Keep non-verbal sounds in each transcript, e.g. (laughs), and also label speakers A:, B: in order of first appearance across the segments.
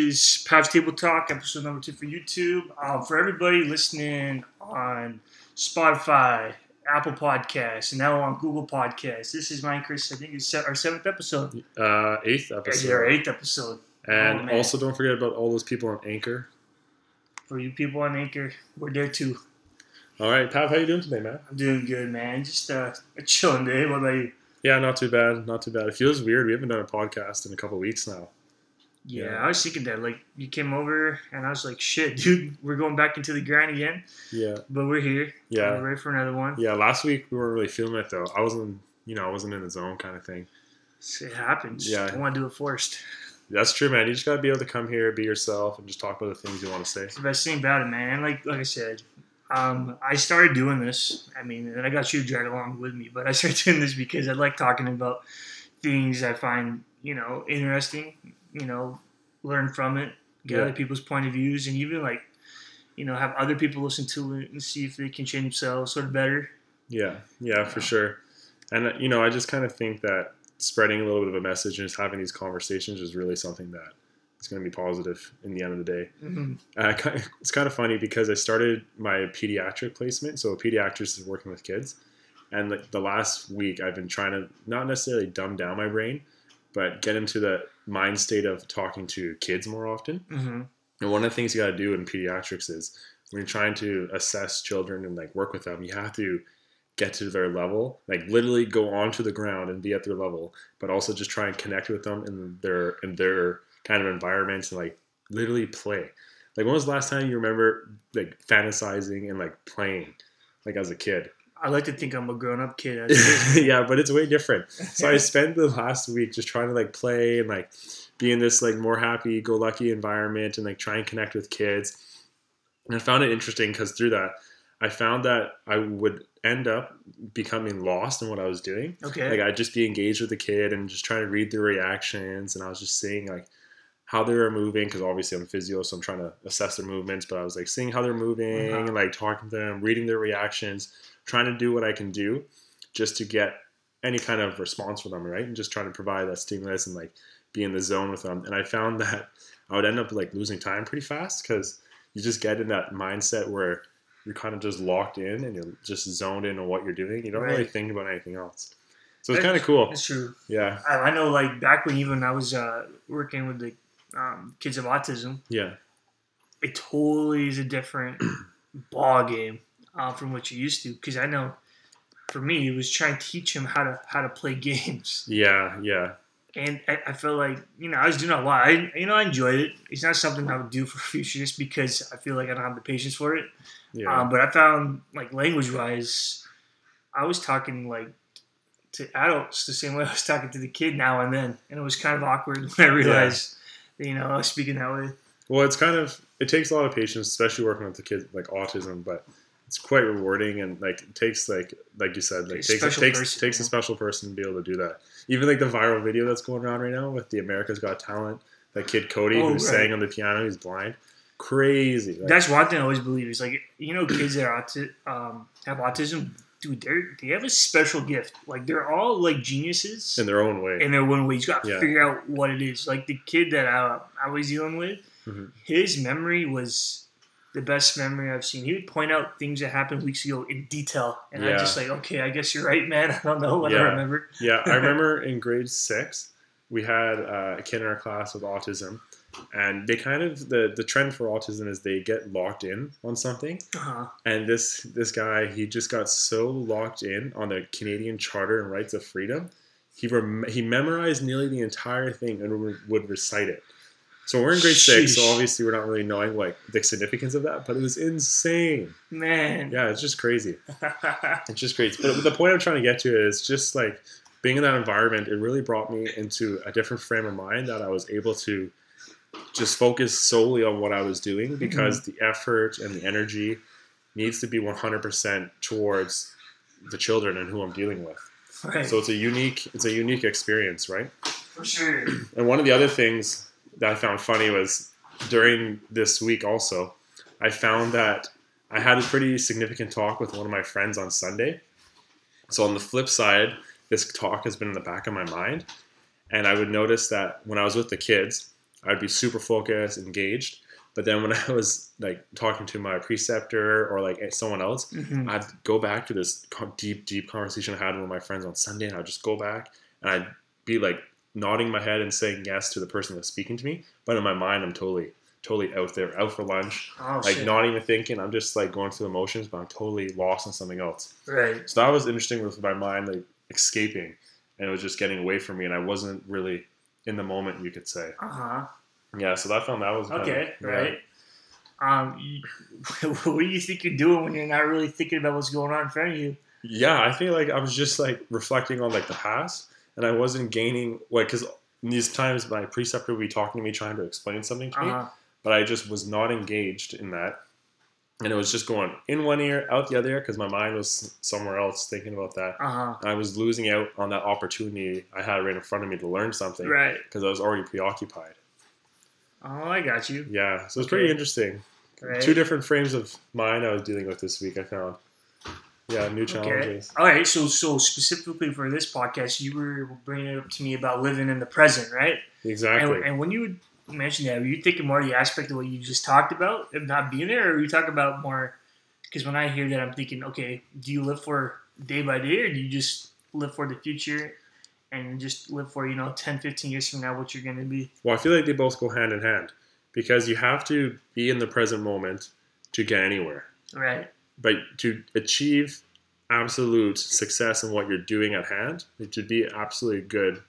A: is Pavs Table Talk, episode number two for YouTube. Um, for everybody listening on Spotify, Apple Podcasts, and now on Google Podcasts, this is mine, Chris. I think it's our seventh episode.
B: Uh, eighth episode.
A: our eighth episode.
B: And
A: Oh,
B: also, don't forget about all those people on Anchor.
A: For you people on Anchor, we're there too.
B: All right, Pav, how you doing today, man?
A: I'm doing good, man. Just uh, a chilling day. What about you?
B: Yeah, not too bad, not too bad. It feels weird. We haven't done a podcast in a couple weeks now.
A: Yeah,
B: Yeah.
A: I was thinking that. Like, you came over, and I was like, shit, (laughs) dude, we're going back into the grind again.
B: Yeah,
A: But we're here.
B: yeah,
A: We're ready for another one.
B: yeah. Last week we weren't really feeling it though. I wasn't, you know, I wasn't in the zone kind of thing.
A: It happens.
B: Yeah.
A: I want to do it first.
B: That's true, man. You just gotta be able to come here, be yourself, and just talk about the things you want to say.
A: It's the best thing about it, man. Like like I said, um, I started doing this. I mean, and I got you to drag along with me, but I started (laughs) doing this because I like talking about things I find you know interesting. You know, learn from it, get
B: Yeah.
A: other people's point of views, and even like you know have other people listen to it and see if they can change themselves sort of better.
B: Yeah, yeah, for sure. And uh, you know, I just kind of think that spreading a little bit of a message and just having these conversations is really something that is going to be positive in the end of the day.
A: Mm-hmm.
B: Uh, (laughs) it's kind of funny because I started my pediatric placement. So a pediatrist is working with kids, and like the last week I've been trying to not necessarily dumb down my brain, but get into the mind state of talking to kids more often.
A: Mm-hmm.
B: And one of the things you got to do in pediatrics is when you're trying to assess children and like work with them, you have to get to their level, like literally go onto the ground and be at their level, but also just try and connect with them in their in their kind of environment and like literally play. Like when was the last time you remember like fantasizing and like playing like as a kid?
A: I like to think I'm a grown up kid. As it is.
B: yeah, but it's way different. So I (laughs) spent the last week just trying to like play and like be in this like more happy go lucky environment and like try and connect with kids. And I found it interesting because through that, I found that I would end up becoming lost in what I was doing.
A: okay.
B: Like I'd just be engaged with the kid and just trying to read their reactions, and I was just seeing like how they were moving because obviously I'm physio, so I'm trying to assess their movements. But I was like seeing how they're moving
A: Uh-huh.
B: and like talking to them, reading their reactions, trying to do what I can do just to get any kind of response from them, right? And just trying to provide that stimulus and like be in the zone with them. And I found (laughs) that I would end up like losing time pretty fast because you just get in that mindset where you're kind of just locked in and you're just zoned in on what you're doing. You don't really think about anything else. So it's kind of cool.
A: It's true.
B: Yeah,
A: I, I know, like back when even I was uh, working with the um, kids of autism,
B: yeah,
A: it totally is a different (clears throat) ball game uh, from what you used to. Because I know, for me, it was trying to teach him how to how to play (laughs) games,
B: yeah, yeah,
A: and I, I felt like you know I was doing a lot. I you know I enjoyed it. It's not something I would do for (laughs) future just because I feel like I don't have the patience for it.
B: yeah.
A: Um, but I found like language wise, I was talking like to adults the same way (laughs) I was talking to the kid now and then, and it was kind of awkward when I realized, that, you know, I was speaking that way.
B: well, it's kind of it takes a lot of patience, especially working with the kids like autism, but it's quite rewarding and like it takes like like you said, like
A: A
B: takes takes
A: person,
B: takes
A: yeah.
B: a special person to be able to do that. Even like the viral video that's going around right now with the America's Got Talent, that kid Cody
A: Oh,
B: who's
A: right.
B: sang on the piano, he's blind, crazy. Like,
A: That's one thing I always believe is like you know kids that are auti- um, have autism, dude, they they have a special gift. Like they're all like geniuses
B: in their own way.
A: in their own way. You got to
B: Yeah.
A: figure out what it is. Like the kid that I, I was dealing with,
B: Mhm.
A: his memory was the best memory I've seen. He would point out things that happened weeks ago in detail, and I'm just like, okay, I guess you're right, man. (laughs) I don't know what I
B: Yeah.
A: remember.
B: Yeah, I (laughs) remember in grade six, we had uh, a kid in our class with autism, and they kind of the the trend for autism is they get locked in on something,
A: Uh-huh.
B: and this this guy he just got so locked in on the Canadian Charter and Rights of Freedom, he rem- he memorized nearly the entire thing and would, would recite it. So we're in grade six, so obviously we're not really knowing like the significance of that, but it was insane.
A: Man.
B: Yeah, it's just crazy. (laughs) It's just great. But the point I'm trying to get to is just like being in that environment, it really brought me into a different frame of mind that I was able to just focus solely on what I was doing mm-hmm. because the effort and the energy needs to be 100% towards the children and who I'm dealing with.
A: right.
B: So it's a unique it's a unique experience, right?
A: for sure.
B: And one of the other things that I found funny was during this week also, I found that I had a pretty significant talk with one of my friends on Sunday. So on the flip side, this talk has been in the back of my mind. And I would notice that when I was with the kids, I'd be super focused, engaged. But then when (laughs) I was like talking to my preceptor or like someone else,
A: Mhm.
B: I'd go back to this deep, deep conversation I had with my friends on Sunday, and I'd just go back and I'd be like nodding my head and saying yes to the person that's speaking to me. But in my mind, I'm totally, totally out there, out for lunch,
A: Oh,
B: like
A: shit.
B: not even thinking. I'm just like going through the motions, but I'm totally lost in something else.
A: right.
B: So that was interesting with my mind like escaping, and it was just getting away from me, and I wasn't really in the moment, you could say.
A: Uh huh.
B: Yeah, so that found that was kinda-
A: Okay.
B: yeah.
A: Right. Um, you, (laughs) what do you think you're doing when you're not really thinking about what's going on in front of you?
B: Yeah, I feel like I was just like reflecting on like the past, and I wasn't gaining like because these times my preceptor would be talking to me, trying to explain something to me,
A: Uh-huh.
B: but I just was not engaged in that, and it was just going in one ear, out the other because my mind was somewhere else thinking about that.
A: Uh huh.
B: I was losing out on that opportunity I had right in front of me to learn something
A: Right.
B: because I was already preoccupied.
A: Oh, I got you.
B: Yeah, so it's
A: Okay.
B: pretty interesting.
A: Right.
B: Two different frames of mind I was dealing with this week. I found. Yeah, new
A: Okay.
B: challenges.
A: All right. So, so specifically for this podcast, you were bringing it up to me about living in the present, right?
B: Exactly.
A: And, and when you would mention that, were you thinking more of the aspect of what you just talked about, of not being there, or were you talking about more? Because when I hear that, I'm thinking, okay, do you live for day by day, or do you just live for the future and just live for, you know, 10, 15 years from now, what you're going to be?
B: Well, I feel like they both go hand in hand because you have to be in the present moment to get anywhere.
A: Right.
B: But to achieve absolute success in what you're doing at hand, to be absolutely good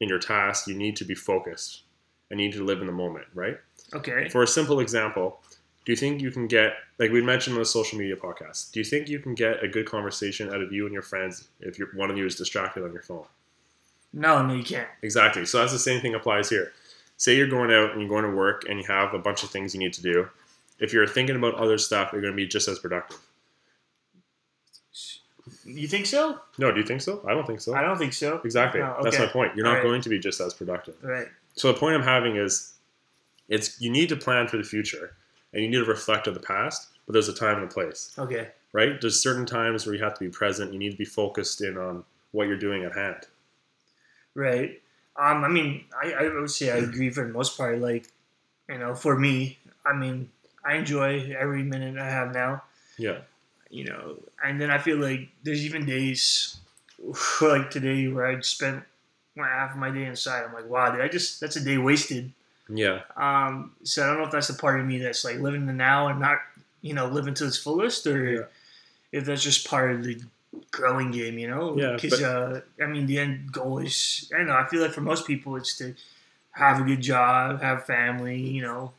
B: in your task, you need to be focused and you need to live in the moment, right?
A: Okay.
B: For a simple example, do you think you can get, like we mentioned on the social media podcast, do you think you can get a good conversation out of you and your friends if you're, one of you is distracted on your phone?
A: No, no, you can't.
B: Exactly. So that's the same thing applies here. Say you're going out and you're going to work and you have a bunch of things you need to do. If you're thinking about other stuff, you're going to be just as productive.
A: You think so?
B: No, do you think so? I don't think so.
A: I don't think so.
B: Exactly.
A: No,
B: That's my point. You're not
A: Alright.
B: going to be just as productive.
A: Right.
B: So the point I'm having is it's you need to plan for the future and you need to reflect on the past, but there's a time and a place,
A: Okay.
B: right? There's certain times where you have to be present, you need to be focused in on what you're doing at hand.
A: Right. Um, I mean, I, I would say I agree for the most part. Like, you know, for me, I mean, I enjoy every minute I have now.
B: Yeah.
A: You know, and then I feel like there's even days (sighs) like today where I spent half of my day inside. I'm like, wow, did I just that's a day wasted.
B: Yeah.
A: Um, so I don't know if that's the part of me that's like living the now and not, you know, living to its fullest, or
B: Yeah.
A: if that's just part of the growing game, you know.
B: Yeah,
A: Because uh, I mean, the end goal is I don't know. I feel like for most people, it's to have a good job, have family, you know,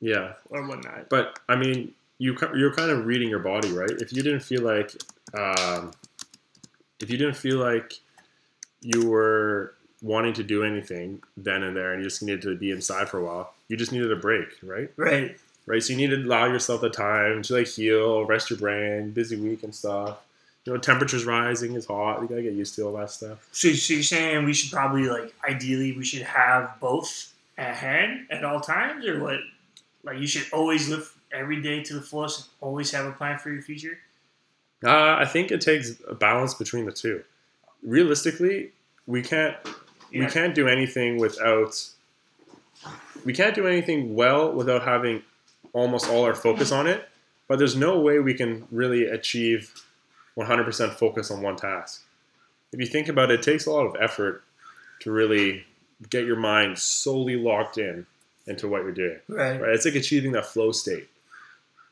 B: Yeah.
A: or whatnot.
B: But I mean, you you're kind of reading your body, right? If you didn't feel like, um, if you didn't feel like you were wanting to do anything then and there, and you just needed to be inside for a while, you just needed a break, right?
A: Right.
B: Right. So you need to allow yourself the time to like heal, rest your brain, busy week and stuff. You know, temperatures rising, it's hot. You gotta get used to all that stuff.
A: So, so you're saying we should probably like ideally we should have both at hand at all times, or what? Like you should always live every day to the fullest, and always have a plan for your future.
B: Uh, I think it takes a balance between the two. Realistically, we can't we can't do anything without we can't do anything well without having almost all our focus on it but there's no way we can really achieve 100% focus on one task if you think about it it takes a lot of effort to really get your mind solely locked in into what you're doing
A: Right.
B: right it's like achieving that flow state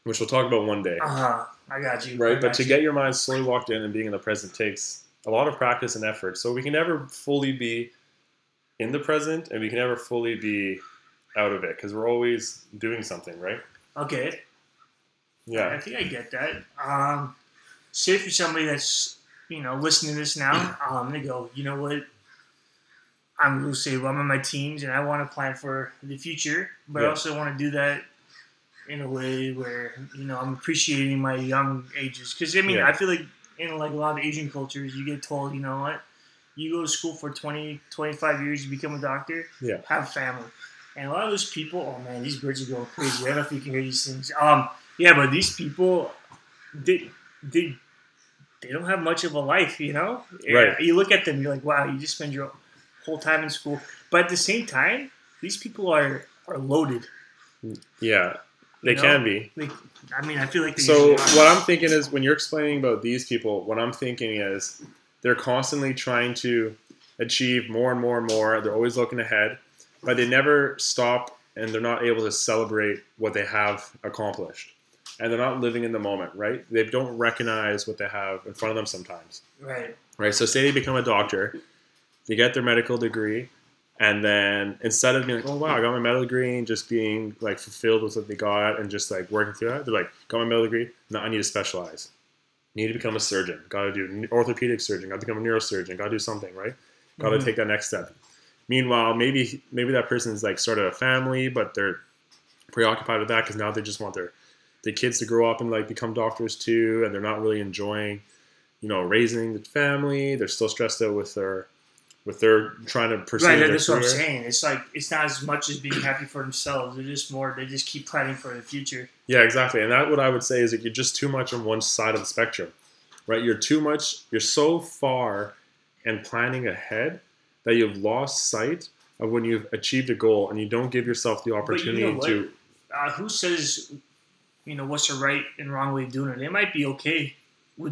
B: which we'll talk about one day
A: Uh huh. I got you.
B: Right? But to
A: you.
B: get your mind slowly locked in and being in the present takes a lot of practice and effort. So we can never fully be in the present, and we can never fully be out of it because we're always doing something, right?
A: okay.
B: Yeah.
A: I think I get that. Um, say for somebody that's you know listening to this now, (clears throat) um, they go, you know what? I'm gonna say, well, I'm in my teens and I want to plan for the future, but I also want to do that in a way where you know I'm appreciating my young ages. Because I mean,
B: Yeah.
A: I feel like in like a lot of Asian cultures, you get told, you know what? You go to school for 20, 25 years, you become a doctor,
B: Yeah.
A: have family. And a lot of those people, oh man, these birds are going crazy. I don't know if you can hear these things. Um, yeah, but these people, they, they, they don't have much of a life, you know.
B: Right.
A: You look at them, you're like, wow, you just spend your whole time in school. But at the same time, these people are are loaded.
B: Yeah, they
A: You know?
B: can be.
A: Like, I mean, I feel like they
B: So what I'm thinking is when you're explaining about these people, what I'm thinking is they're constantly trying to achieve more and more and more. They're always looking ahead, but they never stop and they're not able to celebrate what they have accomplished. And they're not living in the moment, right? They don't recognize what they have in front of them sometimes.
A: right.
B: Right? So say they become a doctor, they get their medical degree, and then instead of being like, oh wow, I got my medical degree and just being like fulfilled with what they got and just like working through that, they're like, got my medical degree, now I need to specialize. Need to become a surgeon. Got to do orthopedic surgeon. Got to become a neurosurgeon. Got to do something, right? Got to
A: Mhm.
B: take that next step. Meanwhile, maybe maybe that person is like sort of a family, but they're preoccupied with that because now they just want their the kids to grow up and like become doctors too, and they're not really enjoying, you know, raising the family. They're still stressed out with their with their trying to pursue
A: Right, that's what I'm saying. It's like it's not as much as being happy for themselves. They're just more. They just keep planning for the future.
B: Yeah, exactly. And that what I would say is that you're just too much on one side of the spectrum, right? You're too much. You're so far and planning ahead that you've lost sight of when you've achieved a goal, and you don't give yourself the
A: But you
B: opportunity
A: know
B: to.
A: Uh, who says, you know, what's the right and wrong way of doing it? It might be okay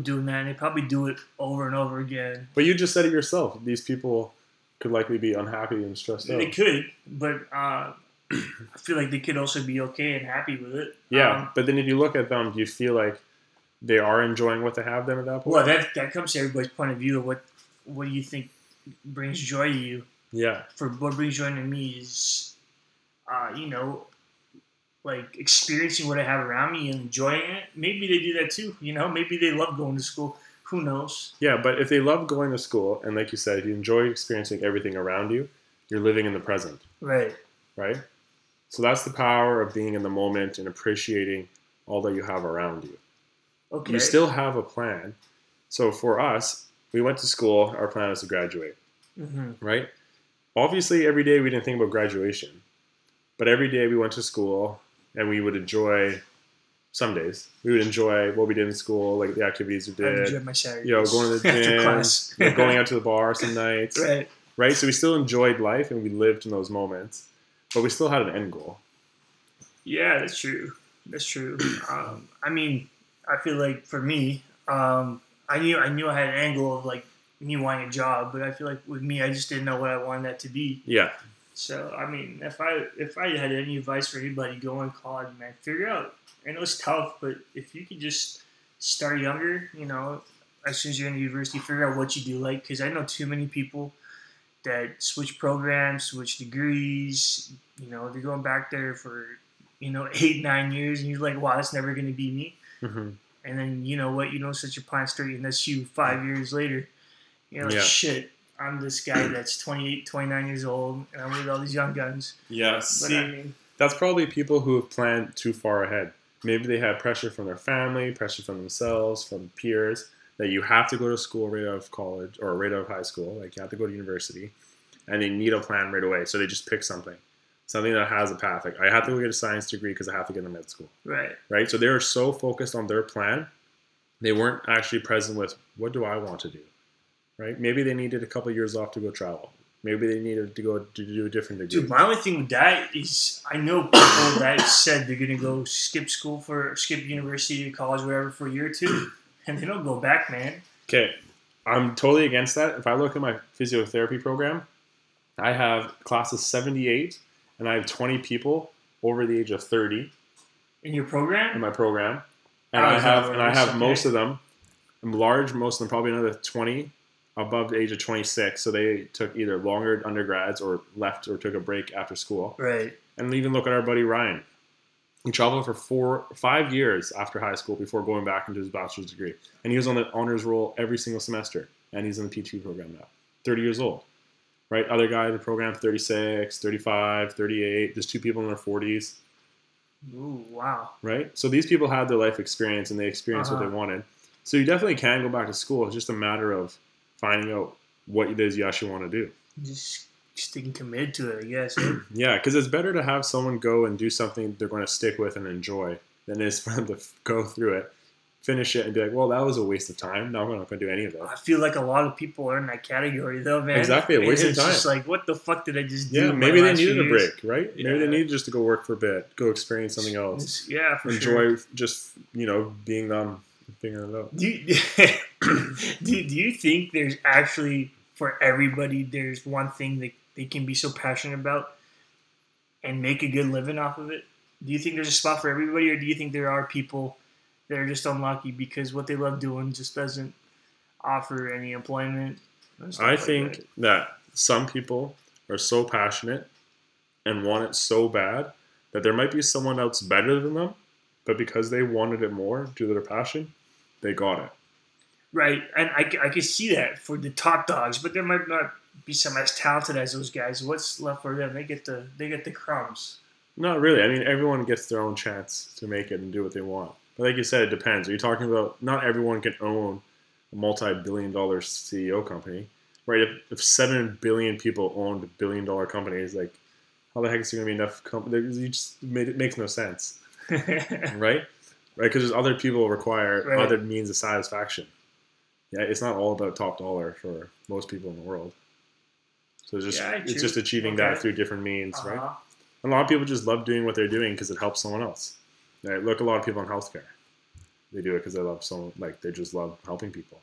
A: doing that, and they probably do it over and over again.
B: But you just said it yourself. These people could likely be unhappy and stressed out.
A: They could, but uh, (clears throat) I feel like they could also be okay and happy with it.
B: Yeah,
A: Um,
B: but then if you look at them, do you feel like they are enjoying what they have then at that point?
A: well, that that comes to everybody's point of view of what what do you think brings joy to you.
B: yeah,
A: For what brings joy to me is, uh, you know, like experiencing what I have around me and enjoying it. Maybe they do that too. You know, maybe they love going to school. Who knows?
B: yeah. But if they love going to school, and like you said, if you enjoy experiencing everything around you, you're living in the present.
A: Right.
B: right? So that's the power of being in the moment and appreciating all that you have around you.
A: Okay.
B: You still have a plan. So for us, we went to school, our plan was to graduate,
A: hmm
B: right? Obviously, every day we didn't think about graduation, but every day we went to school and we would enjoy some days. We would enjoy what we did in school, like the activities we did,
A: enjoyed my Saturdays.
B: you know, going to the (laughs) gym,
A: class. (laughs)
B: you know, going out to the bar (laughs) some nights,
A: right.
B: right? So we still enjoyed life and we lived in those moments, but we still had an end goal.
A: Yeah, that's true. That's true. Um, I mean, I feel like for me, um, I knew I knew I had an angle of like me wanting a job, but I feel like with me, I just didn't know what I wanted that to be.
B: Yeah,
A: So I mean, if I if I had any advice for anybody going college, man, figure out. I know it's tough, but if you could just start younger, you know, as soon as you're in university, figure out what you do like. Because I know too many people that switch programs, switch degrees. You know, they're going back there for you know (laughs) eight nine years, and you're like, wow, that's never going to be me.
B: hmm
A: And then you know what? You don't set your plan straight, and that's you five years later. You know, like,
B: Yeah.
A: shit, I'm this guy that's 28, 29 years old, and I'm with all these young guns.
B: yeah.
A: But
B: See,
A: I mean,
B: that's probably people who have planned too far ahead. Maybe they have pressure from their family, pressure from themselves, from peers that you have to go to school right out of college or right out of high school, like you have to go to university, and they need a plan right away. So they just pick something, something that has a path. Like I have to go get a science degree because I have to get into med school,
A: right.
B: right? So they were so focused on their plan, they weren't actually present with what do I want to do, right? Maybe they needed a couple years off to go travel. Maybe they needed to go to do a different degree.
A: Dude, my only thing with that is I know people (coughs) that said they're gonna go skip school for skip university, college, whatever, for a year or two, (coughs) and they don't go back, man.
B: Okay, I'm totally against that. If I look at my physiotherapy program, I have classes 78, and I have 20 people over the age of 30
A: In your program.
B: in my program, and
A: Oh,
B: I have and I have
A: Okay.
B: most of them. I'm large, most of them probably another 20 above the age of 26. So they took either longer undergrads or left or took a break after school.
A: right?
B: And even look at our buddy Ryan. He traveled for four, five years after high school before going back into his bachelor's degree. And he was on the honors roll every single semester. And he's in the P2 program now. 30 years old. Right? Other guy in the program, 36, 35, 38. There's two people in their 40s.
A: Ooh, wow.
B: Right? So these people had their life experience and they experienced what
A: Uh-huh.
B: they wanted. So you definitely can go back to school. It's just a matter of finding out what it is you actually want to do.
A: Just sticking committed to it, I guess. (clears throat)
B: Yeah, because it's better to have someone go and do something they're going to stick with and enjoy than it is (laughs) for them to f- go through it finish it and be like, well, that was a waste of time. Now I'm not going to do any of that.
A: I feel like a lot of people are in that category though, man.
B: Exactly, a waste of time.
A: just like, what the fuck did I just do?
B: Yeah, maybe they needed a break, right? Maybe they needed just to go work for a bit, go experience something else,
A: Yeah, for
B: enjoy
A: sure.
B: just you know being them, figuring it out.
A: Do you, (laughs) do, do you think there's actually for everybody there's one thing that they can be so passionate about and make a good living off of it? Do you think there's a spot for everybody, or do you think there are people that are just unlucky because what they love doing just doesn't offer any employment?
B: I
A: like
B: think
A: that?
B: that some people are so passionate and want it so bad that there might be someone else better than them, but because they wanted it more due to their passion, they got it.
A: Right, and I, I can see that for the top dogs, but there might not be some as talented as those guys. What's left for them? They get the they get the crumbs.
B: Not really. I mean, everyone gets their own chance to make it and do what they want. But like you said, it depends. Are you talking about not everyone can own a multi-billion dollar CEO company, right? If, if seven billion people owned billion dollar companies, like how the heck is there going to be enough companies? You just made it makes no sense, (laughs) right? Right? Because there's other people require
A: Right.
B: other means of satisfaction. Yeah, it's not all about top dollar for most people in the world. So it's just
A: Yeah,
B: it's just achieving
A: Okay.
B: that through different means, right?
A: Uh-huh.
B: A lot of people just love doing what they're doing because it helps someone else. Right? Look, a lot of people in healthcare, they do it because they love someone, like they just love helping people.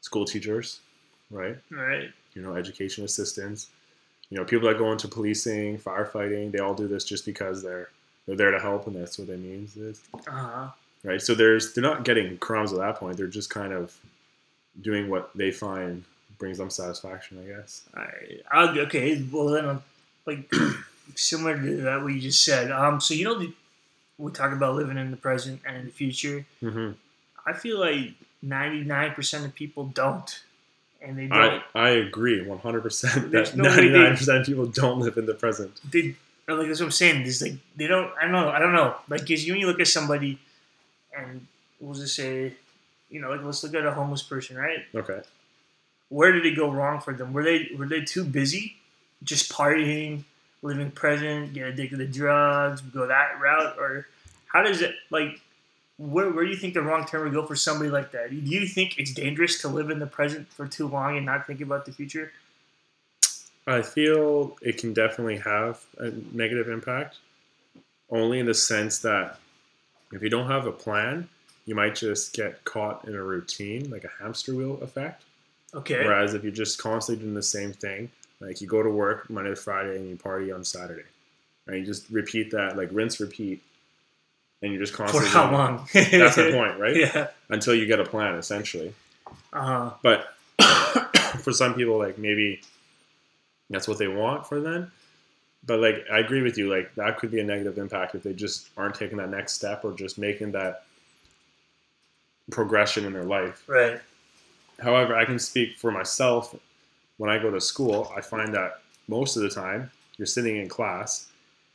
B: School teachers, right?
A: Right.
B: You know, education assistants. You know, people that go into policing, firefighting, they all do this just because they're they're there to help, and that's what that means is
A: Uh-huh.
B: right. So there's they're not getting crumbs at that point. They're just kind of doing what they find brings them satisfaction, I guess.
A: Alright. I'll, okay. Well, then, um, like (clears throat) similar to that, what you just said. Um. So you know, the, we talk about living in the present and in the future.
B: Mm-hmm.
A: I feel like ninety nine percent of people don't, and they don't.
B: I agree 100% that
A: no
B: 99% of people don't live in the present.
A: they like that's what I'm saying. There's like they don't. I don't know. I don't know. Like, cause you when you look at somebody, and we'll just say, you know, like let's look at a homeless person, right?
B: Okay.
A: Where did it go wrong for them? Were they were they too busy, just partying, living present, get addicted to drugs, go that route, or how does it like? Where, where do you think the wrong turn would go for somebody like that? Do you think it's dangerous to live in the present for too long and not think about the future?
B: I feel it can definitely have a negative impact, only in the sense that if you don't have a plan, you might just get caught in a routine, like a hamster wheel effect.
A: Okay.
B: Whereas if you're just constantly doing the same thing, like you go to work Monday to Friday and you party on Saturday, right? You just repeat that, like rinse, repeat, and you're just constantly. For how
A: long? (laughs)
B: That's the point, (laughs) right?
A: Yeah.
B: Until you get a plan, essentially.
A: Uh-huh.
B: But (coughs) for some people, like maybe that's what they want for then. But like I agree with you, like that could be a negative impact if they just aren't taking that next step or just making that progression in their life.
A: Right.
B: However, I can speak for myself. When I go to school, I find that most of the time you're sitting in class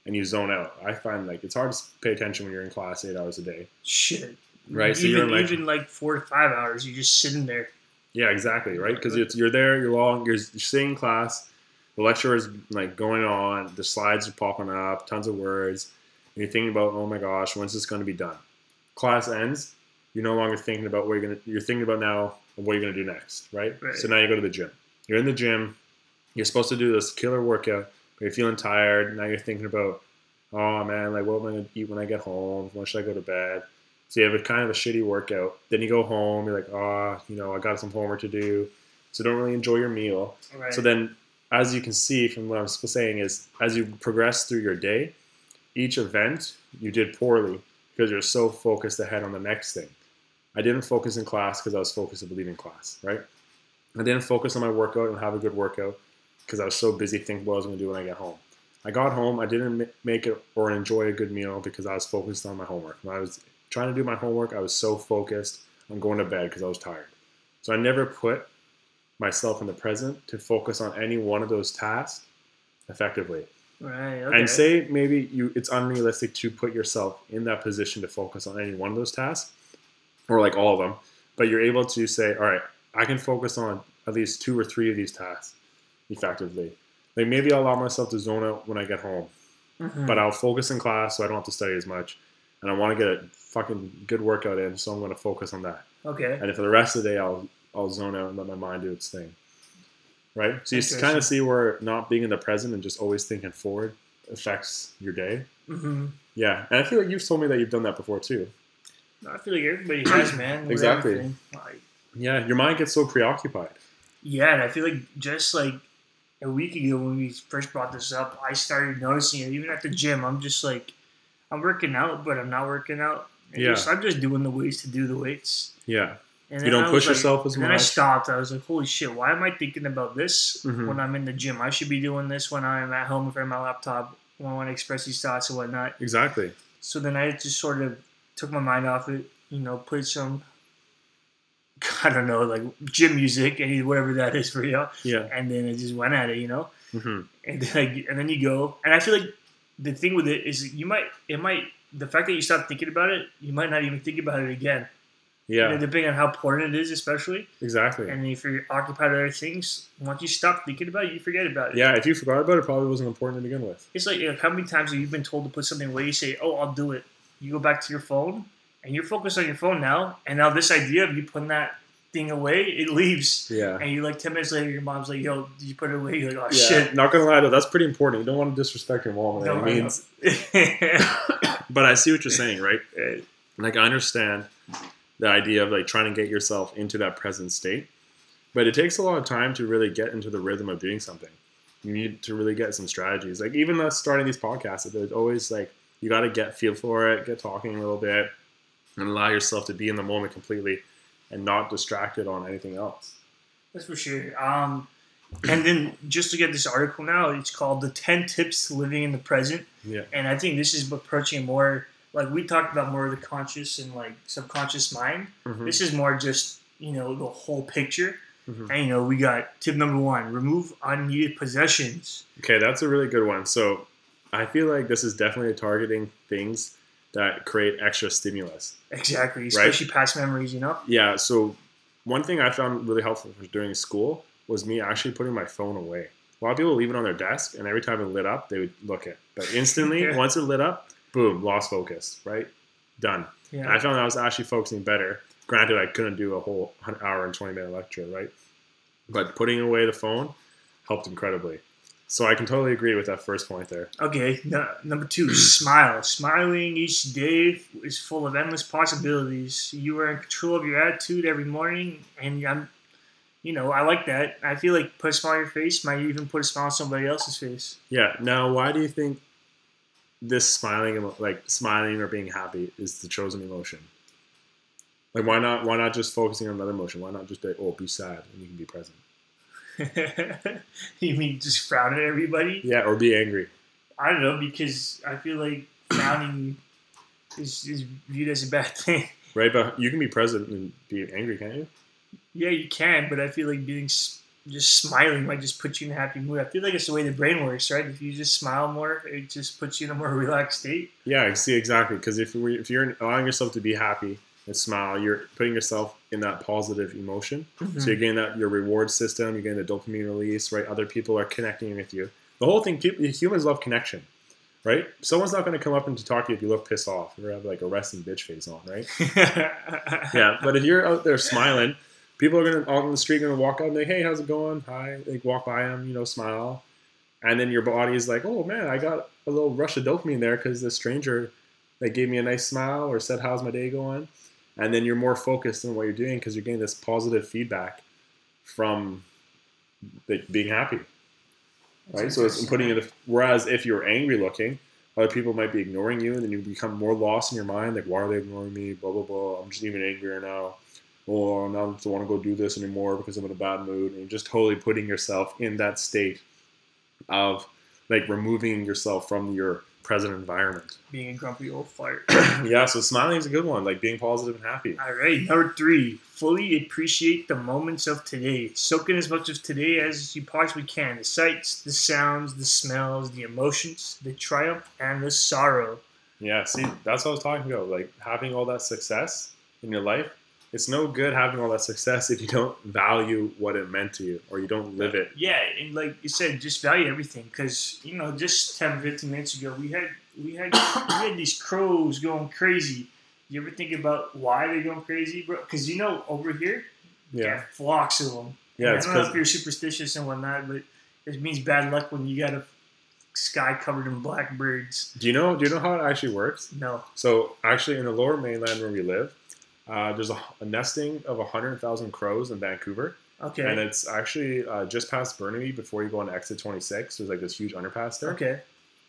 B: and you zone out. I find like it's hard to pay attention when you're in class eight hours a day.
A: Shit.
B: Right, so
A: Even,
B: you're in, like-
A: even like four to five hours, you're just sitting there.
B: Yeah, exactly, right? Because you're, you're there, you're long, you're, you're sitting in class, the lecture is like going on, the slides are popping up, tons of words, and you're thinking about, oh my gosh, when's this going to be done? Class ends, you're no longer thinking about what you're gonna, you're thinking about now what you're gonna do next, right?
A: Right.
B: So now you go to the gym. You're in the gym, you're supposed to do this killer workout, but you're feeling tired. Now you're thinking about, oh man, like what am I gonna eat when I get home? When should I go to bed? So you have a kind of a shitty workout. Then you go home, you're like, oh, you know, I got some homework to do. So don't really enjoy your meal.
A: Right.
B: So then, as you can see from what I'm saying, is as you progress through your day, each event you did poorly because you're so focused ahead on the next thing. I didn't focus in class because I was focused on leaving class, right? I didn't focus on my workout and have a good workout because I was so busy thinking what I was going to do when I get home. I got home, I didn't make it or enjoy a good meal because I was focused on my homework. When I was trying to do my homework, I was so focused on going to bed because I was tired. So I never put myself in the present to focus on any one of those tasks effectively.
A: right. Okay.
B: And say maybe you it's unrealistic to put yourself in that position to focus on any one of those tasks or like all of them, but you're able to say, all right, I can focus on at least two or three of these tasks effectively. Like maybe I'll allow myself to zone out when I get home,
A: Mhm.
B: but I'll focus in class so I don't have to study as much. and I want to get a fucking good workout in, so I'm going to focus on that.
A: Okay.
B: And if for the rest of the day I'll I'll zone out and let my mind do its thing. Right? So you kind of see where not being in the present and just always thinking forward affects your day.
A: hmm
B: Yeah, and I feel like you've told me that you've done that before too.
A: I feel like everybody has, man.
B: Exactly.
A: Like,
B: Yeah, your mind gets so preoccupied.
A: yeah, and I feel like just like a week ago when we first brought this up, I started noticing it. Even at the gym, I'm just like, I'm working out, but I'm not working out. And
B: Yeah.
A: just- I'm just doing the weights to do the weights.
B: Yeah, You don't push
A: like-
B: yourself as
A: and Then I stopped. I was like, holy shit, why am I thinking about this
B: Mhm.
A: when I'm in the gym? I should be doing this when I'm at home in front of my laptop when I want to express these thoughts and whatnot.
B: exactly.
A: So then I just sort of took my mind off it, you know, played some, (laughs) I don't know, like gym music and whatever that is for you,
B: Yeah.
A: and then I just went at it, you know,
B: hmm
A: and then I, and then you go, and I feel like the thing with it is you might it might the fact that you stop thinking about it, you might not even think about it again. You know,
B: Yeah,
A: depending on how important it is, especially,
B: exactly.
A: and if you're occupied with other things, once you stop thinking about it, you forget about it.
B: Yeah, if you forgot about it, it probably wasn't important to begin with.
A: It's like, like how many times have you been told to put something away? You say, "Oh, I'll do it." You go back to your phone, and you're focused on your phone now. And now this idea of you putting that thing away, it leaves.
B: Yeah.
A: And you like ten minutes later, your mom's like, "Yo, did you put it away?" You're like, "Oh
B: Yeah,
A: shit."
B: not gonna lie though, that's pretty important. You don't want to disrespect your mom
A: No, I
B: means.
A: know. (laughs)
B: But I see what you're saying, right? Like I understand the idea of like trying to get yourself into that present state, but it takes a lot of time to really get into the rhythm of doing something. You need to really get some strategies. Like even us starting these podcasts, there's always like you got to get feel for it, get talking a little bit, and allow yourself to be in the moment completely, and not distracted on anything else.
A: That's for sure. Um, and then just to get this article now, it's called "The Ten Tips to Living in the Present."
B: Yeah.
A: And I think this is approaching more like we talked about more of the conscious and like subconscious mind.
B: Mhm.
A: This is more just you know the whole picture.
B: Mhm.
A: And you know we got tip number one: remove unneeded possessions.
B: Okay, that's a really good one. So I feel like this is definitely targeting things that create extra stimulus.
A: Exactly, especially past memories. You know.
B: Yeah, so one thing I found really helpful for during school was me actually putting my phone away. A lot of people leave it on their desk, and every time it lit up, they would look at it. But instantly, (laughs)
A: Yeah.
B: once it lit up, boom, lost focus, right? Done. And I
A: Yeah.
B: found I was actually focusing better. Granted, I couldn't do a whole hour and 20 minute lecture, right? But putting away the phone helped incredibly. So I can totally agree with that first point there.
A: Okay. No, number two: (clears throat) smile. Smiling each day is full of endless possibilities. You are in control of your attitude every morning, and I'm. You know, I like that. I feel like put a smile on your face might even put a smile on somebody else's face.
B: Yeah. Now, why do you think this smiling, like smiling or being happy, is the chosen emotion? Like, why not? Why not just focusing on another emotion? Why not just be, oh, be sad and you can be present? (laughs)
A: you mean just frown at everybody?
B: Yeah, or be angry.
A: I don't know because I feel like frowning is, is viewed as a bad thing.
B: Right, but you can be present and be angry, can't you?
A: Yeah, you can, but I feel like being just smiling might just put you in a happy mood. I feel like it's the way the brain works, right? If you just smile more, it just puts you in a more (laughs) relaxed state.
B: Yeah, I see exactly. Because if we if you're allowing yourself to be happy and smile, you're putting yourself in that positive emotion. So you're mm-hmm. getting that your reward system, you're getting the dopamine release, right? Other people are connecting with you. The whole thing, people, humans love connection, right? Someone's not going to come up and to talk to you if you look pissed off or have like a resting bitch face on, right? (laughs) yeah, but if you're out there smiling, people are gonna out on the street gonna walk out and like, hey, how's it going? Hi, like walk by them, you know, smile, and then your body is like, oh man, I got a little rush of dopamine there because the stranger like gave me a nice smile or said, how's my day going? And then you're more focused on what you're doing because you're getting this positive feedback from like, being happy, right? So it's putting the- Whereas if you're angry looking, other people might be ignoring you, and then you become more lost in your mind. Like, why are they ignoring me? Blah blah blah. I'm just even angrier now. Or now I don't want to go do this anymore because I'm in a bad mood. And just totally putting yourself in that state of like removing yourself from your present environment.
A: being a grumpy old fart. (clears throat)
B: yeah, so smiling is a good one. Like being positive and happy.
A: All right, number three, fully appreciate the moments of today. Soak in as much of today as you possibly can the sights, the sounds, the smells, the emotions, the triumph, and the sorrow.
B: Yeah, see, that's what I was talking about. Like having all that success in your life. It's no good having all that success if you don't value what it meant to you or you don't live it.
A: Yeah, and like you said, just value everything because, you know, just 10, 15 minutes ago, we had we had we had these crows going crazy. You ever think about why they're going crazy, bro? Because you know over here,
B: Yeah,
A: flocks of them.
B: yeah.
A: I don't know if you're superstitious and whatnot, but it means bad luck when you got a sky covered in blackbirds.
B: do you know do you know how it actually works?
A: No.
B: So actually, in the Lower Mainland where we live, uh, there's a, a nesting of hundred thousand crows in Vancouver,
A: Okay.
B: and it's actually uh, just past Burnaby before you go on exit 26. There's like this huge underpass there.
A: okay.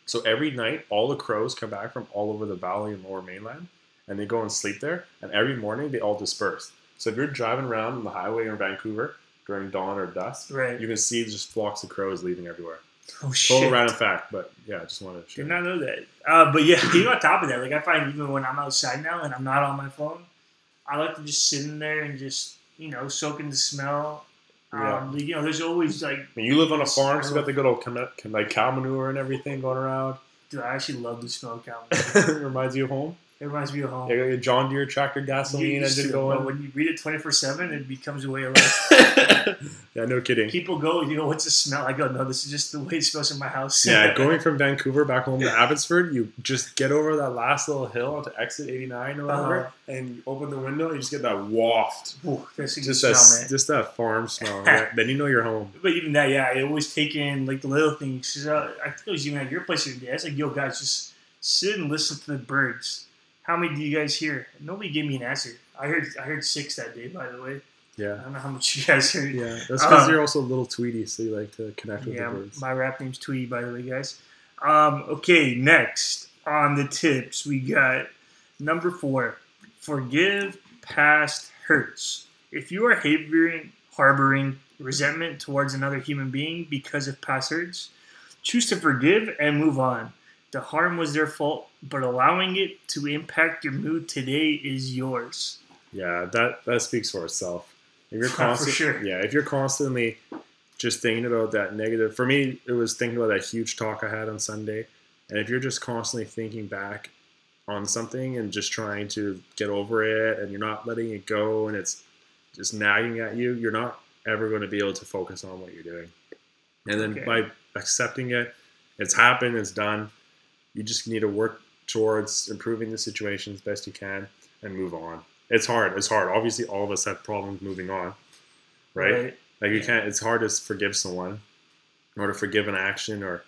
B: So every night, all the crows come back from all over the valley and Lower Mainland, and they go and sleep there. And every morning, they all disperse. So if you're driving around on the highway in Vancouver during dawn or dusk,
A: Right.
B: you can see just flocks of crows leaving everywhere.
A: Oh
B: Total
A: shit.
B: random fact, but yeah, I just wanted to share.
A: Did not know that. Uh, but yeah, (laughs) you know, on top of that, like I find even when I'm outside now and I'm not on my phone, I like to just sit in there and just you know soak in the smell. Um, You know, there's always like,
B: I mean, you live on a farm, so you got the good old like cow manure and everything going around.
A: dude, I actually love the smell of cow. (laughs) Manure.
B: It reminds you of home.
A: It reminds me of home.
B: You got your John Deere tractor gasoline engine
A: to, but
B: going.
A: when you read it 24 7, it becomes a way of life. (laughs)
B: yeah, no kidding.
A: People go, you know, what's the smell? I go, no, this is just the way it smells in my house.
B: Yeah, (laughs) going from Vancouver back home to Abbotsford, you just get over that last little hill onto exit 89 or whatever,
A: Uh-huh.
B: and you open the window, and you just get that waft.
A: Ooh, a
B: Just that, just that farm smell. (laughs) Yeah, then you know you're home.
A: But even that, yeah, I always take in like the little things. uh, I think it was even at your place the other day. I was like, yo, guys, just sit and listen to the birds. How many do you guys hear? Nobody gave me an answer. I heard I heard six that day, by the way.
B: Yeah.
A: I don't know how much you guys heard.
B: Yeah, that's because
A: Um,
B: you're also a little Tweety, so you like to connect with
A: Yeah,
B: the birds.
A: my rap name's Tweety, by the way, guys. Um, okay, next on the tips, we got number four forgive past hurts. If you are harboring, harboring resentment towards another human being because of past hurts, choose to forgive and move on. The harm was their fault, but allowing it to impact your mood today is yours.
B: Yeah, that that speaks for itself. If you're (laughs)
A: For
B: constant,
A: sure.
B: yeah, if you're constantly just thinking about that negative, for me, it was thinking about that huge talk I had on Sunday, and if you're just constantly thinking back on something and just trying to get over it, and you're not letting it go, and it's just nagging at you, you're not ever going to be able to focus on what you're doing. And then
A: Okay.
B: by accepting it, it's happened, it's done. You just need to work towards improving the situation as best you can and move on. It's hard. It's hard. Obviously, all of us have problems moving on, right? Like you can't. It's hard to forgive someone, or to forgive an action, or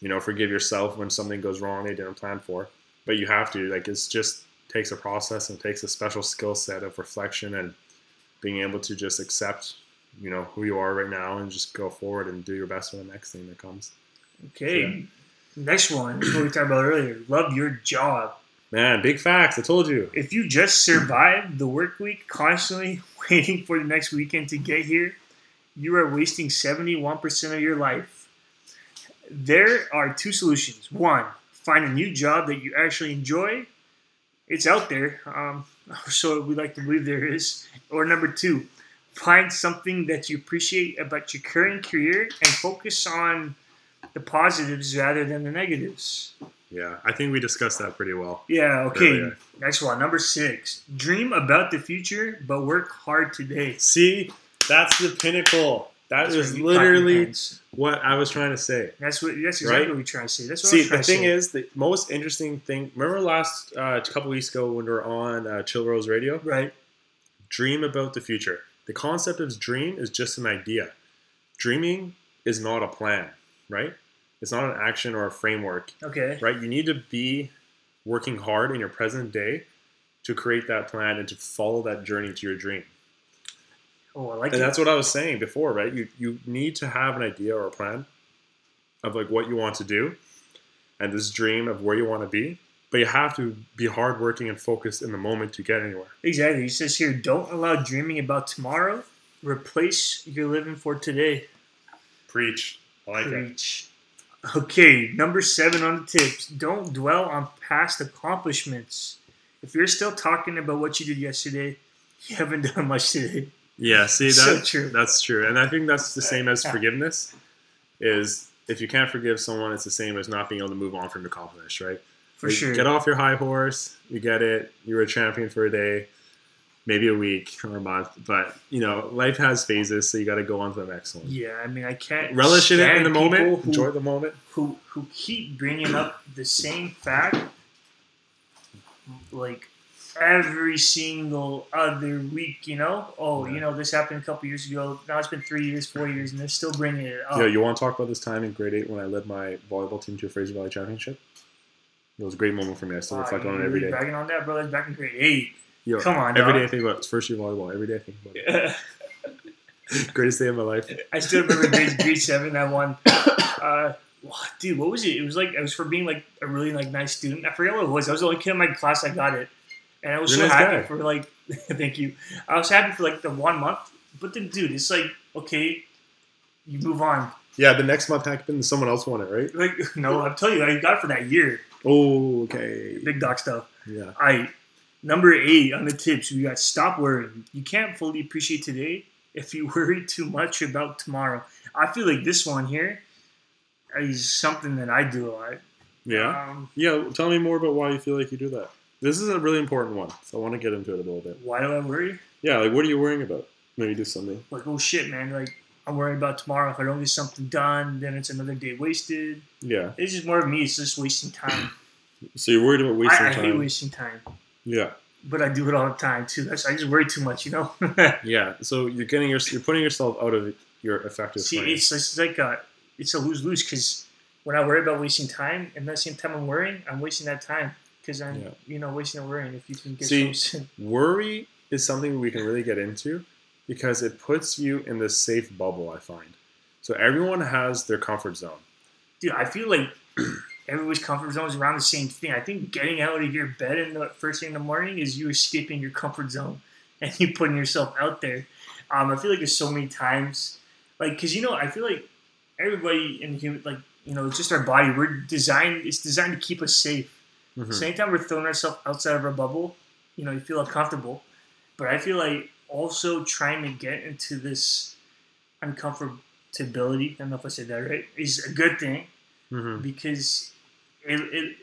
B: you know, forgive yourself when something goes wrong they didn't plan for. But you have to. Like it's just takes a process and takes a special skill set of reflection and being able to just accept, you know, who you are right now and just go forward and do your best for the next thing that comes.
A: Okay. Next one, what we talked about earlier. Love your job.
B: Man, big facts. I told you.
A: If you just survive the work week constantly (laughs) waiting for the next weekend to get here, you are wasting 71% of your life. There are two solutions. One, find a new job that you actually enjoy. It's out there, um, (laughs) so we like to believe there is. Or number two, find something that you appreciate about your current career and focus on the positives rather than the negatives.
B: Yeah, I think we discussed that pretty well.
A: Yeah, okay.
B: Earlier.
A: Next one, number six. Dream about the future, but work hard today.
B: See, that's the pinnacle. That
A: That's
B: is
A: what you clap your
B: literally what I was trying to say.
A: That's what. That's exactly
B: Right?
A: what we try to say. That's what I
B: See,
A: trying
B: the thing
A: say.
B: is, the most interesting thing. Remember last uh, couple weeks ago when we were on uh, Chill Rose Radio?
A: right?
B: Dream about the future. The concept of dream is just an idea. Dreaming is not a plan, right? It's not an action or a framework,
A: Okay.
B: right? You need to be working hard in your present day to create that plan and to follow that journey to your dream.
A: Oh, I like
B: and
A: it.
B: that's what I was saying before, right? You you need to have an idea or a plan of like what you want to do and this dream of where you want to be. But you have to be hardworking and focused in the moment to get anywhere.
A: exactly. He says here, don't allow dreaming about tomorrow. Replace your living for today.
B: Preach. I like.
A: Preach. Okay, number seven on the tips. Don't dwell on past accomplishments. If you're still talking about what you did yesterday, you haven't (laughs) done much today.
B: Yeah, see
A: So true.
B: that's true. And I think that's the same as forgiveness. Is if you can't forgive someone, it's the same as not being able to move on from your accomplishment, right?
A: For
B: Like,
A: sure.
B: Get off your high horse. You get it. You were a champion for a day. Maybe a week or a month. But you know, life has phases, so you got to go on to the next one.
A: Yeah, I mean, I can't
B: Relish in it in the moment.
A: Who,
B: Enjoy the moment.
A: who who keep bringing up the same fact, like every single other week. You know, oh,
B: Yeah.
A: you know, this happened a couple years ago. Now it's been three years, four years, and they're still bringing it up.
B: Yo, you want to talk about this time in grade eight when I led my volleyball team to a Fraser Valley championship? It was a great moment for me. I still
A: Wow,
B: reflect
A: you
B: on it
A: really
B: every day.
A: bragging on that, bro. That's back in grade eight.
B: Yo,
A: Come on,
B: every
A: dog.
B: day I think about it. First year volleyball. Every day I think about it. (laughs) Greatest day of my life.
A: I still remember grade, (laughs) grade seven. I won. Uh, dude, what was it? It was like it was for being like a really like nice student. I forget what it was. I was the only kid in my class that got it, and I was
B: You're
A: so
B: nice
A: happy
B: guy.
A: for like. (laughs) thank you. I was happy for like the one month, but then, dude, it's like okay, you move on.
B: Yeah, the next month happened. Someone else won it, right?
A: Like no, I'm telling you, I got it for that year.
B: Oh, okay.
A: Big dog stuff.
B: Yeah.
A: I number eight on the tips. We got stop worrying. You can't fully appreciate today if you (laughs) worry too much about tomorrow. I feel like this one here is something that I do a lot.
B: Yeah.
A: Um,
B: Yeah. Tell me more about why you feel like you do that. This is a really important one, so I want to get into it a little bit.
A: why do I worry?
B: Yeah, like what are you worrying about? Maybe do something.
A: Like oh shit, man. Like I'm worried about tomorrow. If I don't get something done, then it's another day wasted.
B: Yeah.
A: It's just more of me. It's just wasting time. (coughs)
B: So you're worried about wasting
A: I, I
B: time.
A: hate wasting time,
B: yeah.
A: but I do it all the time too. That's I just worry too much, you know. (laughs)
B: Yeah. So you're getting your you're putting yourself out of your effective
A: See,
B: frame.
A: it's, it's like a it's a lose lose because when I worry about wasting time, and at the same time I'm worrying, I'm wasting that time because I'm
B: Yeah.
A: you know wasting and worrying. If you can get
B: See-
A: those, (laughs)
B: Worry is something we can really get into because it puts you in this safe bubble. I find. So everyone has their comfort zone.
A: dude, I feel like everybody's comfort zone is around the same thing. I think getting out of your bed in the first thing in the morning is you escaping your comfort zone (laughs) and you putting yourself out there. Um, I feel like there's so many times, like, because you know, I feel like everybody in human, like, you know, it's just our body. We're designed. It's designed to keep us safe.
B: Mhm.
A: So anytime we're throwing ourselves outside of our bubble, you know, you feel uncomfortable. But I feel like also trying to get into this uncomfortability, I don't know if I said that right, is a good thing
B: Mhm.
A: because it,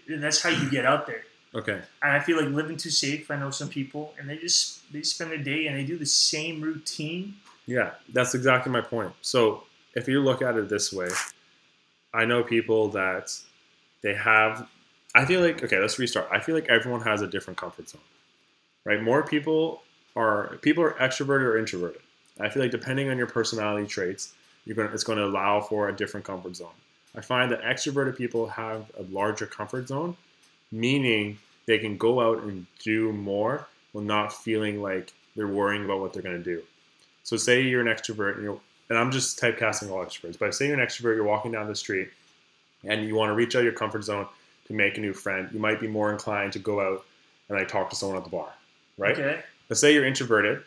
A: it, that's how you get out there.
B: Okay.
A: And I feel like living too safe. I know some people, and they just they spend their day and they do the same routine.
B: Yeah, that's exactly my point. So if you look at it this way, I know people that they have. I feel like okay, let's restart. I feel like everyone has a different comfort zone, right? More people are people are extroverted or introverted. I feel like depending on your personality traits, you're going it's going to allow for a different comfort zone. I find that extroverted people have a larger comfort zone, meaning they can go out and do more while not feeling like they're worrying about what they're going to do. So say you're an extrovert, and, you're, and I'm just typecasting all extroverts, but say you're an extrovert, you're walking down the street, and you want to reach out your comfort zone to make a new friend. You might be more inclined to go out and like talk to someone at the bar, right?
A: Okay.
B: Let's say you're introverted,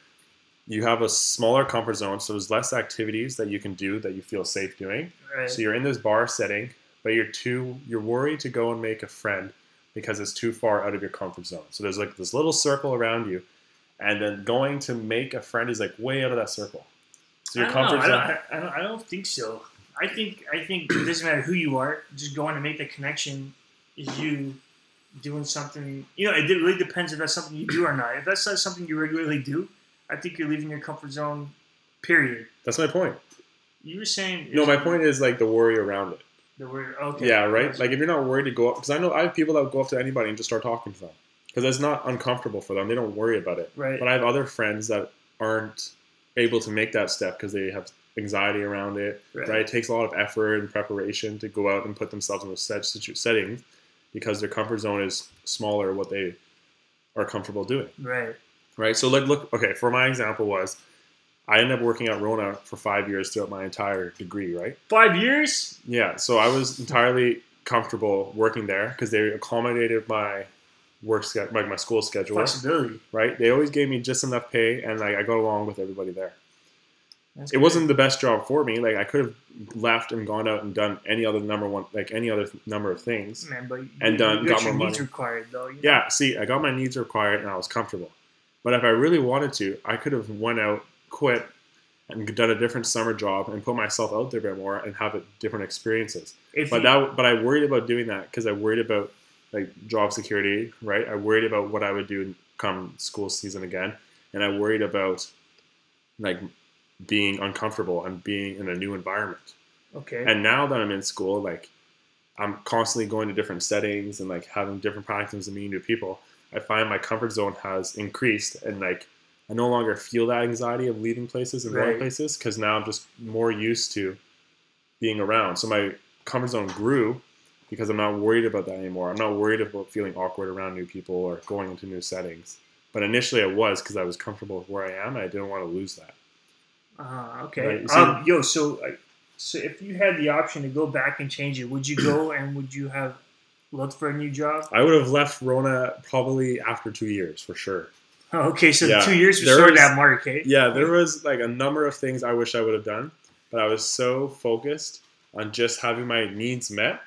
B: you have a smaller comfort zone, so there's less activities that you can do that you feel safe doing.
A: Right.
B: So you're in this bar setting, but you're too you're worried to go and make a friend because it's too far out of your comfort zone. So there's like this little circle around you, and then going to make a friend is like way out of that circle. So your
A: don't know.
B: comfort
A: I
B: zone.
A: don't, I, I don't. I don't think so. I think. I think it doesn't matter who you are. Just going to make the connection is you doing something. You know, it really depends if that's something you do or not. If that's not something you regularly do, I think you're leaving your comfort zone. Period.
B: That's my point.
A: You were saying.
B: No, my point is like the worry around it.
A: The worry. Okay.
B: Yeah, right. Like if you're not worried to go up, because I know I have people that would go up to anybody and just start talking to them because it's not uncomfortable for them. They don't worry about it.
A: Right.
B: But I have other friends that aren't able to make that step because they have anxiety around it.
A: Right.
B: Right. It takes a lot of effort and preparation to go out and put themselves in those set settings because their comfort zone is smaller. What they are comfortable doing.
A: Right.
B: Right. So like, look. Okay. For my example was, I ended up working at Rona for five years throughout my entire degree. Right.
A: Five years.
B: Yeah, so I was entirely comfortable working there because they accommodated my work schedule, like my school schedule,
A: Flexibility.
B: right? They always gave me just enough pay, and like I got along with everybody there.
A: That's
B: It
A: good.
B: wasn't the best job for me. Like I could have left and gone out and done any other number one, like any other number of things.
A: Man, but
B: and done-
A: You
B: got more
A: needs
B: money.
A: required though. you know?
B: Yeah, see, I got my needs required, and I was comfortable. But if I really wanted to, I could have went out, quit, and done a different summer job and put myself out there a bit more and have different experiences.
A: If
B: but
A: you-
B: that but I worried about doing that because I worried about like job security, right? I worried about what I would do come school season again, and I worried about like being uncomfortable and being in a new environment.
A: Okay.
B: And now that I'm in school, like I'm constantly going to different settings and like having different practices and meeting new people. I find my comfort zone has increased and like I no longer feel that anxiety of leaving places and going places because now I'm just more used to being around. So my comfort zone grew because I'm not worried about that anymore. I'm not worried about feeling awkward around new people or going into new settings. But initially I was because I was comfortable with where I am and I didn't want to lose that.
A: Uh, okay.
B: Right, so-
A: um, yo, so so if you had the option to go back and change it, would you go and would you have looked for a new job?
B: I would have left Rona probably after two years for sure.
A: Oh, (laughs) okay, so
B: Yeah.
A: two years was
B: There
A: sort
B: was-
A: that mark, eh?
B: Yeah, there was like a number of things I wish I would have done, but I was so focused on just having my needs met,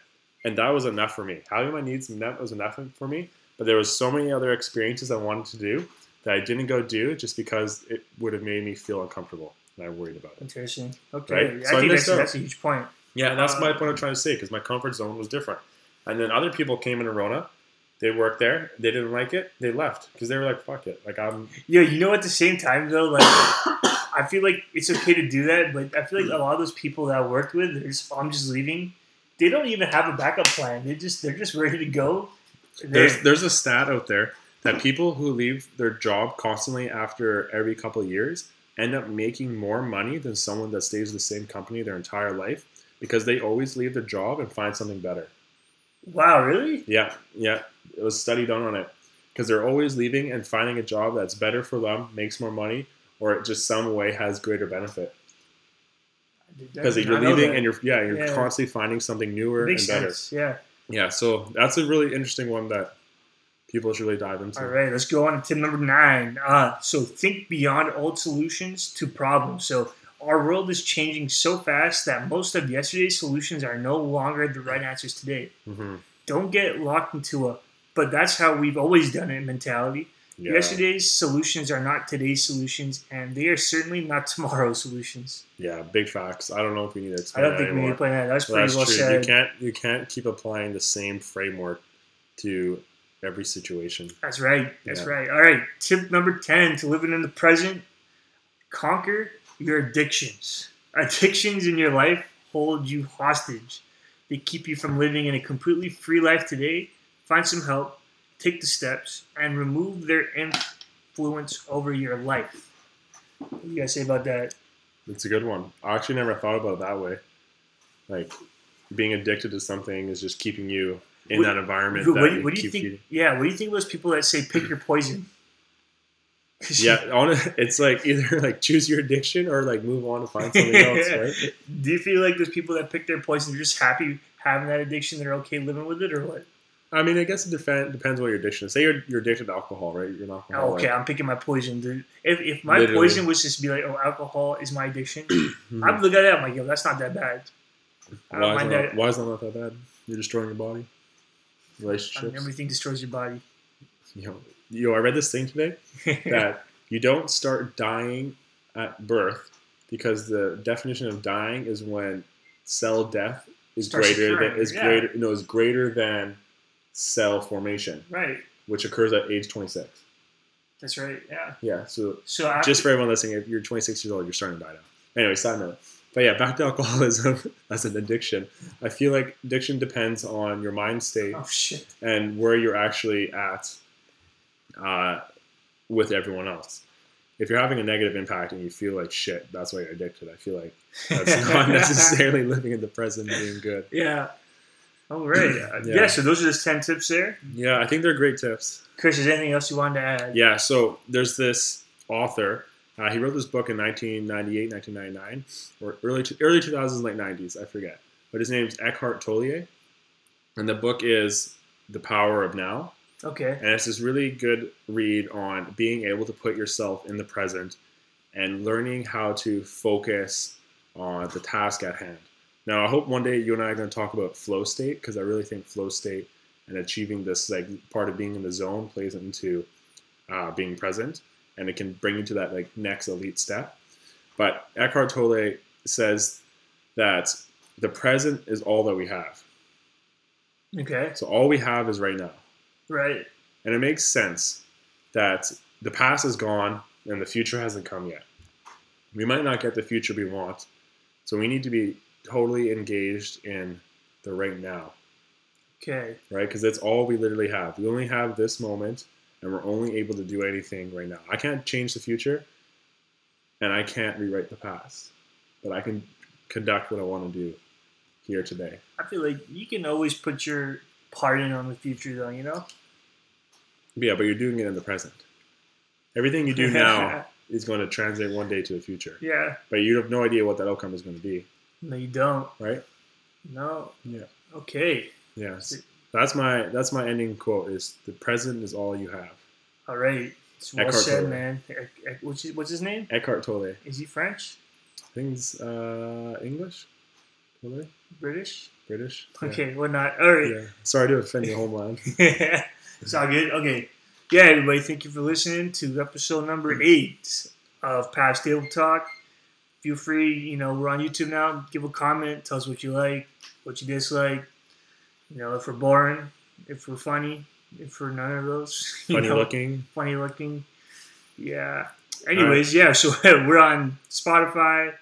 B: and that was enough for me. Having my needs met was enough for me. But there was so many other experiences I wanted to do that I didn't go do just because it would have made me feel uncomfortable, and I worried about it.
A: Interesting. Okay,
B: Right?
A: I
B: So I
A: think that's, that's a huge point.
B: Yeah, that's my
A: Uh,
B: point I'm trying to say because my comfort zone was different. And then other people came in Arona, they worked there, they didn't like it, they left because they were like, "Fuck it." Like I'm,
A: Yeah, you know, at the same time though, like (coughs) I feel like it's okay to do that, but I feel like a lot of those people that I worked with, they're just, I'm just leaving. They don't even have a backup plan. They just they're just ready to go. They're-
B: there's there's a stat out there that people who leave their job constantly after every couple of years end up making more money than someone that stays the same company their entire life because they always leave their job and find something better.
A: Wow, really?
B: Yeah, yeah, it was a study done on it because they're always leaving and finding a job that's better for them, makes more money, or it just some way has greater benefit because you're leaving and you're yeah you're
A: Yeah.
B: constantly finding something newer and better.
A: sense. Yeah.
B: Yeah, so that's a really interesting one that people should really dive into.
A: All right, let's go on to tip number nine. Uh, so think beyond old solutions to problems. So our world is changing so fast that most of yesterday's solutions are no longer the right answers today.
B: hmm
A: Don't get locked into a but that's how we've always done it mentality.
B: Yeah.
A: Yesterday's solutions are not today's solutions, and they are certainly not (laughs) tomorrow's solutions.
B: Yeah, big facts. I don't know if we need to
A: I don't think we need
B: anymore.
A: to play that. That's pretty
B: that's
A: well
B: true.
A: said.
B: You can't you can't keep applying the same framework to every situation.
A: That's right. That's
B: Yeah.
A: right. All right. Tip number 10 to living in the present conquer your addictions. Addictions in your life hold you hostage. They keep you from living in a completely free life today. Find some help, take the steps, and remove their influence over your life. What do you guys say about that?
B: It's a good one. I actually never thought about it that way. Like being addicted to something is just keeping you in
A: What-
B: that environment
A: What,
B: that
A: what, do you think?
B: feeding.
A: Yeah, what do you think of those people that say pick your poison?
B: Yeah, (laughs) on it's like either like choose your addiction or like move on to find something else, (laughs) right?
A: Do you feel like those people that pick their poison They're just happy having that addiction, they're okay living with it, or what?
B: I mean, I guess it depend, depends what your addiction is. Say you're, you're addicted to alcohol, right? You're not
A: Oh, okay, I'm picking my poison, dude. If, if my
B: Literally.
A: poison was just be like, oh, alcohol is my addiction. (clears throat) (clears throat) I'd look at it, I'm like, yo, that's not that bad. I don't
B: Why is,
A: mind
B: that,
A: that.
B: why is that not that bad? You're destroying your body,
A: I mean,
B: relationships.
A: everything destroys your body.
B: Yo, yo, I read this thing today (laughs) that you don't start dying at birth because the definition of dying is when cell death is
A: Starts
B: greater
A: occurring,
B: than is
A: yeah.
B: greater no is greater than cell formation,
A: right.
B: which occurs at age 26.
A: That's right. Yeah.
B: Yeah, so
A: So after,
B: just for everyone listening, if you're 26 years old, you're starting to die now. Anyway, side note. But yeah, back to alcoholism (laughs) as an addiction. I feel like addiction depends on your mind state
A: oh
B: and where you're actually at uh, with everyone else. If you're having a negative impact and you feel like shit, that's why you're addicted. I feel like that's (laughs) not necessarily living in the present and being good.
A: Yeah. All right. (clears throat)
B: Yeah.
A: yeah. So those are just ten tips there.
B: Yeah, I think they're great tips.
A: Chris, is there anything else you wanted to add?
B: Yeah, so there's this author. Uh, he wrote this book in 1998, 1999, or early early 2000s, late 90s. I forget. But his name's Eckhart Tolle, and the book is The Power of Now.
A: Okay.
B: And it's this really good read on being able to put yourself in the present and learning how to focus on the task at hand. Now, I hope one day you and I are going to talk about flow state because I really think flow state and achieving this like part of being in the zone plays into uh, being present, and it can bring you to that like next elite step. But Eckhart Tolle says that the present is all that we have.
A: Okay.
B: So all we have is right now.
A: Right.
B: And it makes sense that the past is gone. and the future hasn't come yet. We might not get the future we want, so we need to be totally engaged in the right now,
A: Okay.
B: right? Because that's all we literally have. We only have this moment, and we're only able to do anything right now. I can't change the future, and I can't rewrite the past, but I can conduct what I want to do here today.
A: I feel like you can always put your part in on the future, though. You know.
B: Yeah, but you're doing it in the present. Everything you do (laughs) now is going to translate one day to the future,
A: yeah.
B: but you have no idea what that outcome is going to be,
A: No, you don't.
B: right?
A: No.
B: Yeah.
A: Okay.
B: Yes. That's my that's my ending quote. Is the present is all you have.
A: All right. It's well
B: Eckhart
A: said,
B: Tolle.
A: man. What's his, what's his name?
B: Eckhart Tolle.
A: Is he French?
B: Things uh, English, Tolle,
A: British?
B: British.
A: Okay. Well, not. All right.
B: Yeah. Sorry to offend your homeland. (laughs)
A: it's all good. Okay. Yeah, everybody, thank you for listening to episode number eight of Past Table Talk. Feel free, you know, we're on YouTube now. Give a comment. Tell us what you like, what you dislike. You know, if we're boring, if we're funny, if we're none of those. (laughs)
B: Funny
A: know,
B: looking.
A: Funny looking. Yeah. Anyways, yeah, so (laughs) we're on Spotify.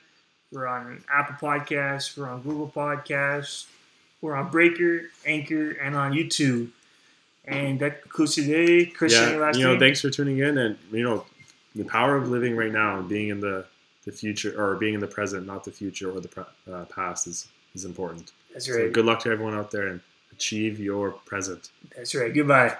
A: We're on Apple Podcasts. We're on Google Podcasts. We're on Breaker, Anchor, and on YouTube. And that concludes today. Christian,
B: Yeah.
A: last
B: You know,
A: thing?
B: thanks for tuning in, and you know, the power of living right now and being in the the future or being in the present, not the future or the pre- uh, past, is is important.
A: That's
B: So
A: right.
B: good luck to everyone out there and achieve your present.
A: That's right. Goodbye.